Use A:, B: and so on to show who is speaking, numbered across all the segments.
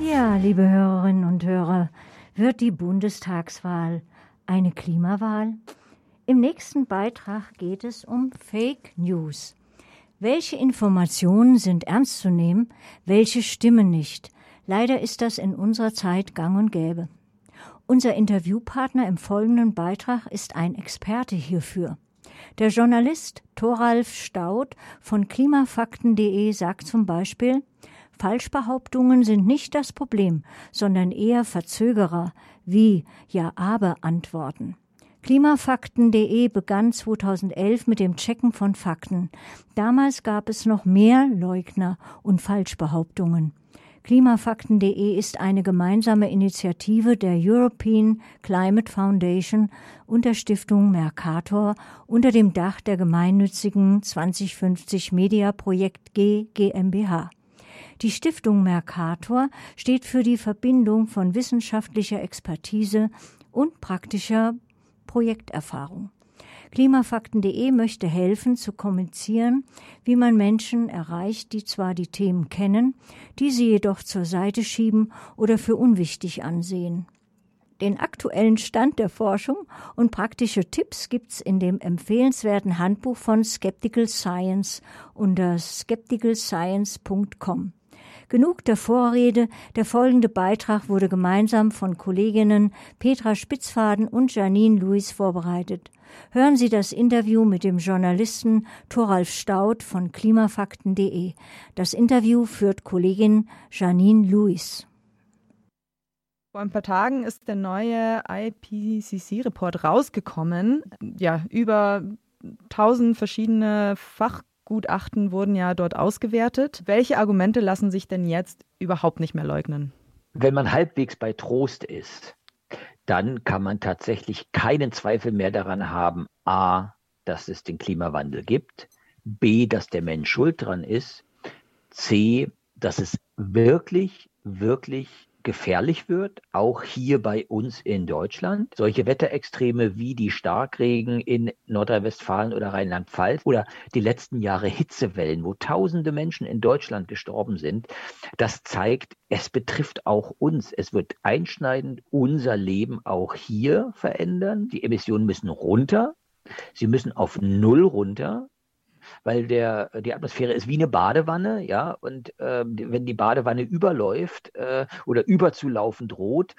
A: Ja, liebe Hörerinnen und Hörer, wird die Bundestagswahl eine Klimawahl? Im nächsten Beitrag geht es um Fake News. Welche Informationen sind ernst zu nehmen, welche stimmen nicht? Leider ist das in unserer Zeit gang und gäbe. Unser Interviewpartner im folgenden Beitrag ist ein Experte hierfür. Der Journalist Thoralf Staud von klimafakten.de sagt zum Beispiel, Falschbehauptungen sind nicht das Problem, sondern eher Verzögerer wie Ja aber Antworten. Klimafakten.de begann 2011 mit dem Checken von Fakten. Damals gab es noch mehr Leugner und Falschbehauptungen. Klimafakten.de ist eine gemeinsame Initiative der European Climate Foundation und der Stiftung Mercator unter dem Dach der gemeinnützigen 2050 Media Projekt G GmbH. Die Stiftung Mercator steht für die Verbindung von wissenschaftlicher Expertise und praktischer Projekterfahrung. Klimafakten.de möchte helfen zu kommunizieren, wie man Menschen erreicht, die zwar die Themen kennen, die sie jedoch zur Seite schieben oder für unwichtig ansehen. Den aktuellen Stand der Forschung und praktische Tipps gibt's in dem empfehlenswerten Handbuch von Skeptical Science unter skepticalscience.com. Genug der Vorrede, der folgende Beitrag wurde gemeinsam von Kolleginnen Petra Spitzfaden und Janine Louis vorbereitet. Hören Sie das Interview mit dem Journalisten Thoralf Staud von klimafakten.de. Das Interview führt Kollegin Janine Louis.
B: Vor ein paar Tagen ist der neue IPCC-Report rausgekommen. Ja, über 1000 verschiedene Fach Gutachten wurden ja dort ausgewertet. Welche Argumente lassen sich denn jetzt überhaupt nicht mehr leugnen?
C: Wenn man halbwegs bei Trost ist, dann kann man tatsächlich keinen Zweifel mehr daran haben, a, dass es den Klimawandel gibt, b, dass der Mensch schuld dran ist, c, dass es wirklich, wirklich gefährlich wird, auch hier bei uns in Deutschland. Solche Wetterextreme wie die Starkregen in Nordrhein-Westfalen oder Rheinland-Pfalz oder die letzten Jahre Hitzewellen, wo tausende Menschen in Deutschland gestorben sind, das zeigt, es betrifft auch uns. Es wird einschneidend unser Leben auch hier verändern. Die Emissionen müssen runter. Sie müssen auf Null runter weil der, die Atmosphäre ist wie eine Badewanne, ja, und äh, wenn die Badewanne überläuft äh, oder überzulaufen droht,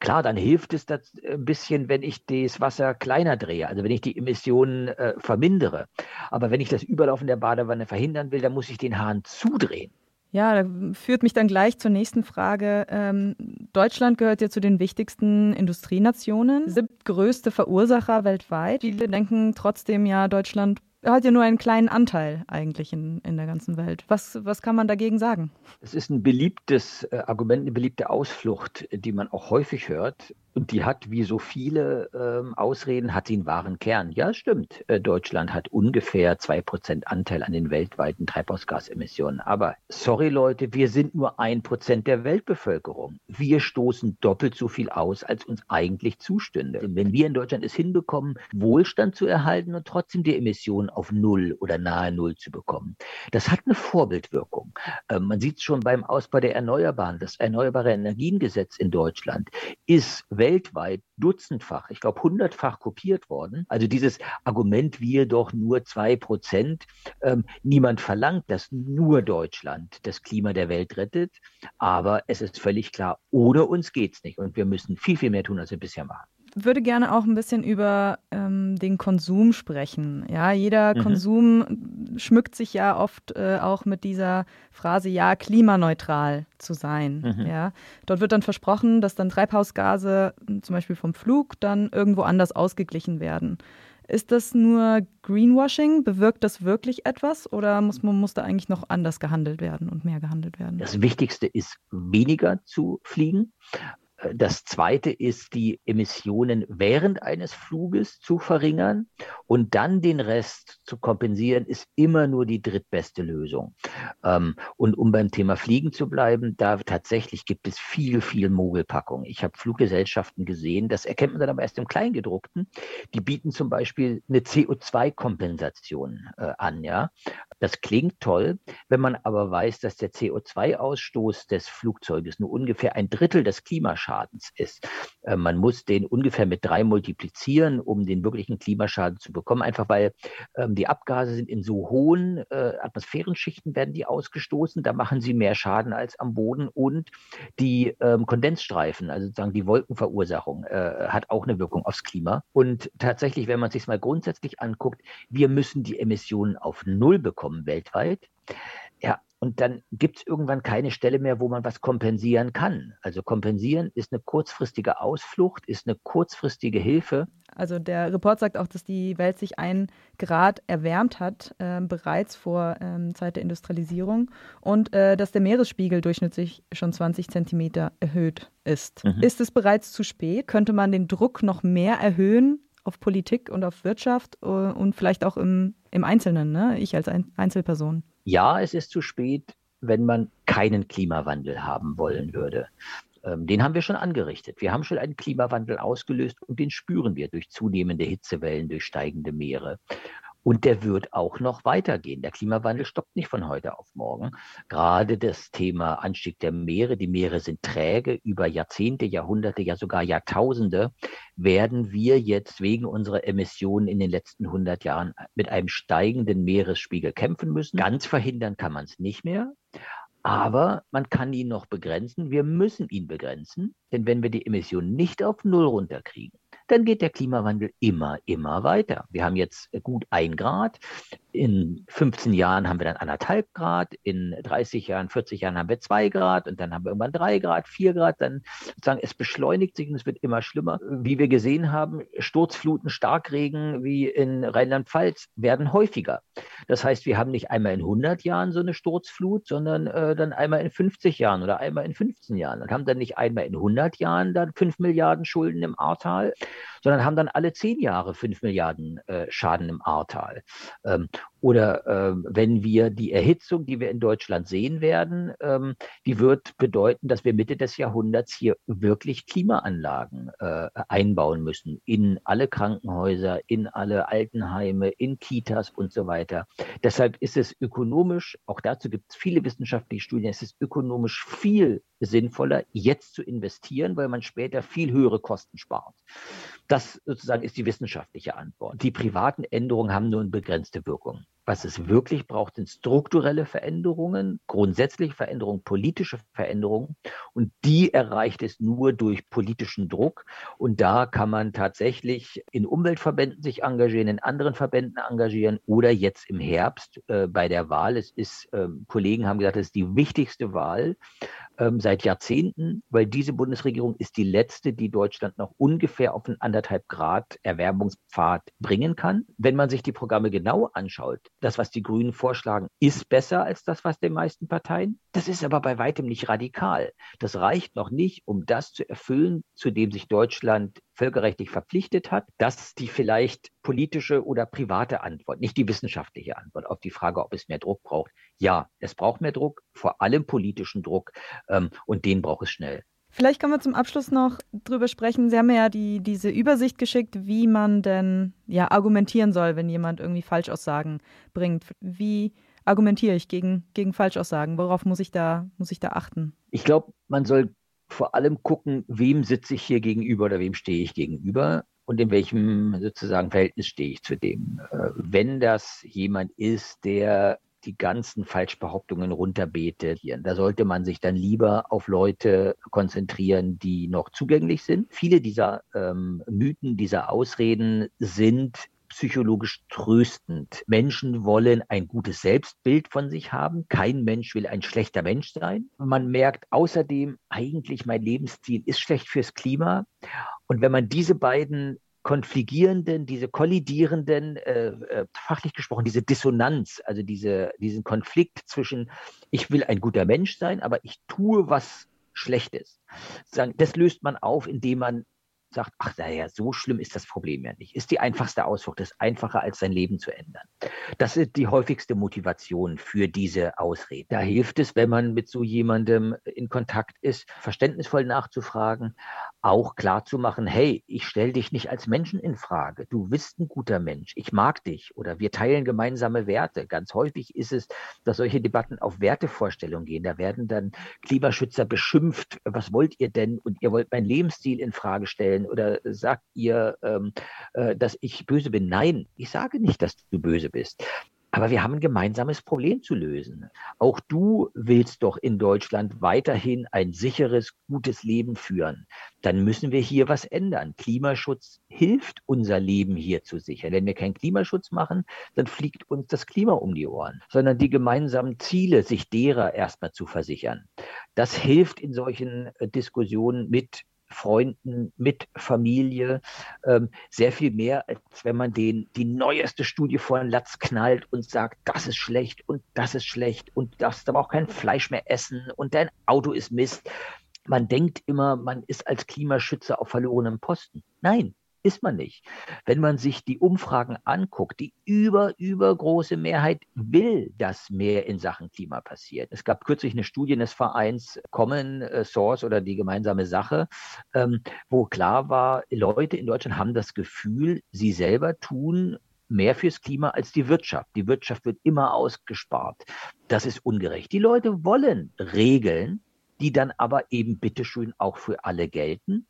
C: klar, dann hilft es das ein bisschen, wenn ich das Wasser kleiner drehe, also wenn ich die Emissionen äh, vermindere. Aber wenn ich das Überlaufen der Badewanne verhindern will, dann muss ich den Hahn zudrehen.
B: Ja, da führt mich dann gleich zur nächsten Frage. Ähm, Deutschland gehört ja zu den wichtigsten Industrienationen, siebtgrößte Verursacher weltweit. Viele denken trotzdem ja, Deutschland hat ja nur einen kleinen Anteil eigentlich in, in der ganzen Welt. Was, was kann man dagegen sagen?
C: Es ist ein beliebtes äh, Argument, eine beliebte Ausflucht, die man auch häufig hört. Und die hat, wie so viele ähm, Ausreden, hat sie einen wahren Kern. Ja, stimmt. Äh, Deutschland hat ungefähr zwei Prozent Anteil an den weltweiten Treibhausgasemissionen. Aber sorry Leute, wir sind nur ein Prozent der Weltbevölkerung. Wir stoßen doppelt so viel aus, als uns eigentlich zustünde. Wenn wir in Deutschland es hinbekommen, Wohlstand zu erhalten und trotzdem die Emissionen auf Null oder nahe Null zu bekommen, das hat eine Vorbildwirkung. Ähm, man sieht es schon beim Ausbau der Erneuerbaren. Das Erneuerbare Energiengesetz in Deutschland ist, weltweit dutzendfach, ich glaube hundertfach kopiert worden. Also dieses Argument, wir doch nur zwei Prozent, ähm, niemand verlangt, dass nur Deutschland das Klima der Welt rettet, aber es ist völlig klar, ohne uns geht es nicht und wir müssen viel, viel mehr tun, als wir bisher machen
B: würde gerne auch ein bisschen über ähm, den Konsum sprechen. Ja, jeder mhm. Konsum schmückt sich ja oft äh, auch mit dieser Phrase, ja, klimaneutral zu sein. Mhm. Ja, dort wird dann versprochen, dass dann Treibhausgase zum Beispiel vom Flug dann irgendwo anders ausgeglichen werden. Ist das nur Greenwashing? Bewirkt das wirklich etwas oder muss, muss da eigentlich noch anders gehandelt werden und mehr gehandelt werden?
C: Das Wichtigste ist, weniger zu fliegen Das zweite ist, die Emissionen während eines Fluges zu verringern und dann den Rest zu kompensieren, ist immer nur die drittbeste Lösung. Ähm, und um beim Thema Fliegen zu bleiben, da tatsächlich gibt es viel, viel Mogelpackung. Ich habe Fluggesellschaften gesehen, das erkennt man dann aber erst im Kleingedruckten. Die bieten zum Beispiel eine CO2-Kompensation äh, an. Ja, das klingt toll, wenn man aber weiß, dass der CO2-Ausstoß des Flugzeuges nur ungefähr ein Drittel des Klimaschadens ist. Äh, man muss den ungefähr mit drei multiplizieren, um den wirklichen Klimaschaden zu bekommen, einfach weil ähm, die Abgase sind in so hohen äh, Atmosphärenschichten werden die ausgestoßen, da machen sie mehr Schaden als am Boden und die ähm, Kondensstreifen, also sozusagen die Wolkenverursachung, äh, hat auch eine Wirkung aufs Klima. Und tatsächlich, wenn man sich mal grundsätzlich anguckt, wir müssen die Emissionen auf Null bekommen weltweit. Und dann gibt es irgendwann keine Stelle mehr, wo man was kompensieren kann. Also kompensieren ist eine kurzfristige Ausflucht, ist eine kurzfristige Hilfe.
B: Also der Report sagt auch, dass die Welt sich ein Grad erwärmt hat, äh, bereits vor ähm, Zeit der Industrialisierung und äh, dass der Meeresspiegel durchschnittlich schon 20 Zentimeter erhöht ist. Mhm. Ist es bereits zu spät? Könnte man den Druck noch mehr erhöhen auf Politik und auf Wirtschaft äh, und vielleicht auch im, im Einzelnen, ne? ich als Einzelperson?
C: Ja, es ist zu spät, wenn man keinen Klimawandel haben wollen würde. Ähm, den haben wir schon angerichtet. Wir haben schon einen Klimawandel ausgelöst und den spüren wir durch zunehmende Hitzewellen, durch steigende Meere. Und der wird auch noch weitergehen. Der Klimawandel stoppt nicht von heute auf morgen. Gerade das Thema Anstieg der Meere, die Meere sind träge, über Jahrzehnte, Jahrhunderte, ja sogar Jahrtausende werden wir jetzt wegen unserer Emissionen in den letzten 100 Jahren mit einem steigenden Meeresspiegel kämpfen müssen. Ganz verhindern kann man es nicht mehr. Aber man kann ihn noch begrenzen. Wir müssen ihn begrenzen, denn wenn wir die Emissionen nicht auf Null runterkriegen, dann geht der Klimawandel immer, immer weiter. Wir haben jetzt gut ein Grad. In 15 Jahren haben wir dann anderthalb Grad. In 30 Jahren, 40 Jahren haben wir zwei Grad und dann haben wir irgendwann drei Grad, vier Grad. Dann sozusagen es beschleunigt sich und es wird immer schlimmer. Wie wir gesehen haben, Sturzfluten, Starkregen wie in Rheinland-Pfalz werden häufiger. Das heißt, wir haben nicht einmal in 100 Jahren so eine Sturzflut, sondern äh, dann einmal in 50 Jahren oder einmal in 15 Jahren und haben dann nicht einmal in 100 Jahren dann 5 Milliarden Schulden im Ahrtal, sondern haben dann alle 10 Jahre 5 Milliarden äh, Schaden im Ahrtal. Ähm, oder äh, wenn wir die Erhitzung, die wir in Deutschland sehen werden, ähm, die wird bedeuten, dass wir Mitte des Jahrhunderts hier wirklich Klimaanlagen äh, einbauen müssen in alle Krankenhäuser, in alle Altenheime, in Kitas und so weiter. Deshalb ist es ökonomisch, auch dazu gibt es viele wissenschaftliche Studien, es ist ökonomisch viel sinnvoller, jetzt zu investieren, weil man später viel höhere Kosten spart. Das sozusagen ist die wissenschaftliche Antwort. Die privaten Änderungen haben nur eine begrenzte Wirkung. Was es wirklich braucht, sind strukturelle Veränderungen, grundsätzliche Veränderungen, politische Veränderungen. Und die erreicht es nur durch politischen Druck. Und da kann man tatsächlich in Umweltverbänden sich engagieren, in anderen Verbänden engagieren oder jetzt im Herbst äh, bei der Wahl. Es ist, äh, Kollegen haben gesagt, es ist die wichtigste Wahl ähm, seit Jahrzehnten, weil diese Bundesregierung ist die letzte, die Deutschland noch ungefähr auf einen anderthalb Grad Erwärmungspfad bringen kann. Wenn man sich die Programme genau anschaut, das, was die Grünen vorschlagen, ist besser als das, was den meisten Parteien. Das ist aber bei weitem nicht radikal. Das reicht noch nicht, um das zu erfüllen, zu dem sich Deutschland völkerrechtlich verpflichtet hat. Das ist die vielleicht politische oder private Antwort, nicht die wissenschaftliche Antwort auf die Frage, ob es mehr Druck braucht. Ja, es braucht mehr Druck, vor allem politischen Druck, ähm, und den braucht es schnell.
B: Vielleicht können wir zum Abschluss noch drüber sprechen. Sie haben ja die, diese Übersicht geschickt, wie man denn ja argumentieren soll, wenn jemand irgendwie Falschaussagen bringt. Wie argumentiere ich gegen, gegen Falschaussagen? Worauf muss ich da, muss ich da achten?
C: Ich glaube, man soll vor allem gucken, wem sitze ich hier gegenüber oder wem stehe ich gegenüber und in welchem sozusagen Verhältnis stehe ich zu dem. Äh, wenn das jemand ist, der die ganzen Falschbehauptungen runterbetet. Da sollte man sich dann lieber auf Leute konzentrieren, die noch zugänglich sind. Viele dieser ähm, Mythen, dieser Ausreden sind psychologisch tröstend. Menschen wollen ein gutes Selbstbild von sich haben. Kein Mensch will ein schlechter Mensch sein. Man merkt außerdem, eigentlich mein Lebensstil ist schlecht fürs Klima. Und wenn man diese beiden konfligierenden, diese kollidierenden, äh, äh, fachlich gesprochen, diese Dissonanz, also diese, diesen Konflikt zwischen, ich will ein guter Mensch sein, aber ich tue was schlecht ist. Das löst man auf, indem man sagt, ach naja, so schlimm ist das Problem ja nicht. Ist die einfachste Ausflucht, ist einfacher als sein Leben zu ändern. Das ist die häufigste Motivation für diese Ausrede. Da hilft es, wenn man mit so jemandem in Kontakt ist, verständnisvoll nachzufragen, auch klar zu machen, hey, ich stelle dich nicht als Menschen in Frage. Du bist ein guter Mensch. Ich mag dich oder wir teilen gemeinsame Werte. Ganz häufig ist es, dass solche Debatten auf Wertevorstellungen gehen. Da werden dann Klimaschützer beschimpft. Was wollt ihr denn? Und ihr wollt meinen Lebensstil in Frage stellen oder sagt ihr, ähm, äh, dass ich böse bin? Nein, ich sage nicht, dass du böse bist. Aber wir haben ein gemeinsames Problem zu lösen. Auch du willst doch in Deutschland weiterhin ein sicheres, gutes Leben führen. Dann müssen wir hier was ändern. Klimaschutz hilft, unser Leben hier zu sichern. Wenn wir keinen Klimaschutz machen, dann fliegt uns das Klima um die Ohren, sondern die gemeinsamen Ziele, sich derer erstmal zu versichern. Das hilft in solchen äh, Diskussionen mit Freunden, mit Familie, ähm, sehr viel mehr, als wenn man den, die neueste Studie vor den Latz knallt und sagt, das ist schlecht und das ist schlecht und darfst aber auch kein Fleisch mehr essen und dein Auto ist Mist. Man denkt immer, man ist als Klimaschützer auf verlorenem Posten. Nein, ist man nicht. Wenn man sich die Umfragen anguckt, die über, übergroße Mehrheit will, dass mehr in Sachen Klima passiert. Es gab kürzlich eine Studie des Vereins Common Source oder die gemeinsame Sache, ähm, wo klar war, Leute in Deutschland haben das Gefühl, sie selber tun mehr fürs Klima als die Wirtschaft. Die Wirtschaft wird immer ausgespart. Das ist ungerecht. Die Leute wollen Regeln, die dann aber eben bitteschön auch für alle gelten.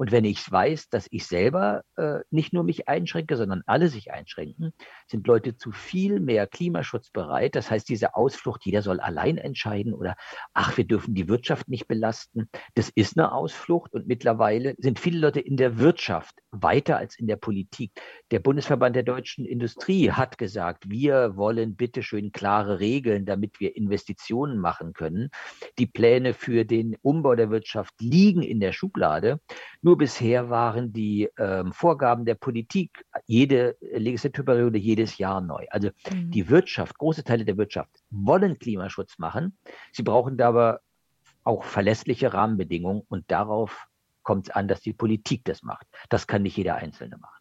C: Und wenn ich weiß, dass ich selber äh, nicht nur mich einschränke, sondern alle sich einschränken, sind Leute zu viel mehr Klimaschutz bereit. Das heißt, diese Ausflucht, jeder soll allein entscheiden oder ach, wir dürfen die Wirtschaft nicht belasten. Das ist eine Ausflucht und mittlerweile sind viele Leute in der Wirtschaft weiter als in der Politik. Der Bundesverband der deutschen Industrie hat gesagt, wir wollen bitteschön klare Regeln, damit wir Investitionen machen können. Die Pläne für den Umbau der Wirtschaft liegen in der Schublade. Nur bisher waren die ähm, Vorgaben der Politik jede Legislaturperiode jedes Jahr neu. Also mhm. die Wirtschaft, große Teile der Wirtschaft wollen Klimaschutz machen. Sie brauchen dabei auch verlässliche Rahmenbedingungen und darauf kommt es an, dass die Politik das macht. Das kann nicht jeder Einzelne machen.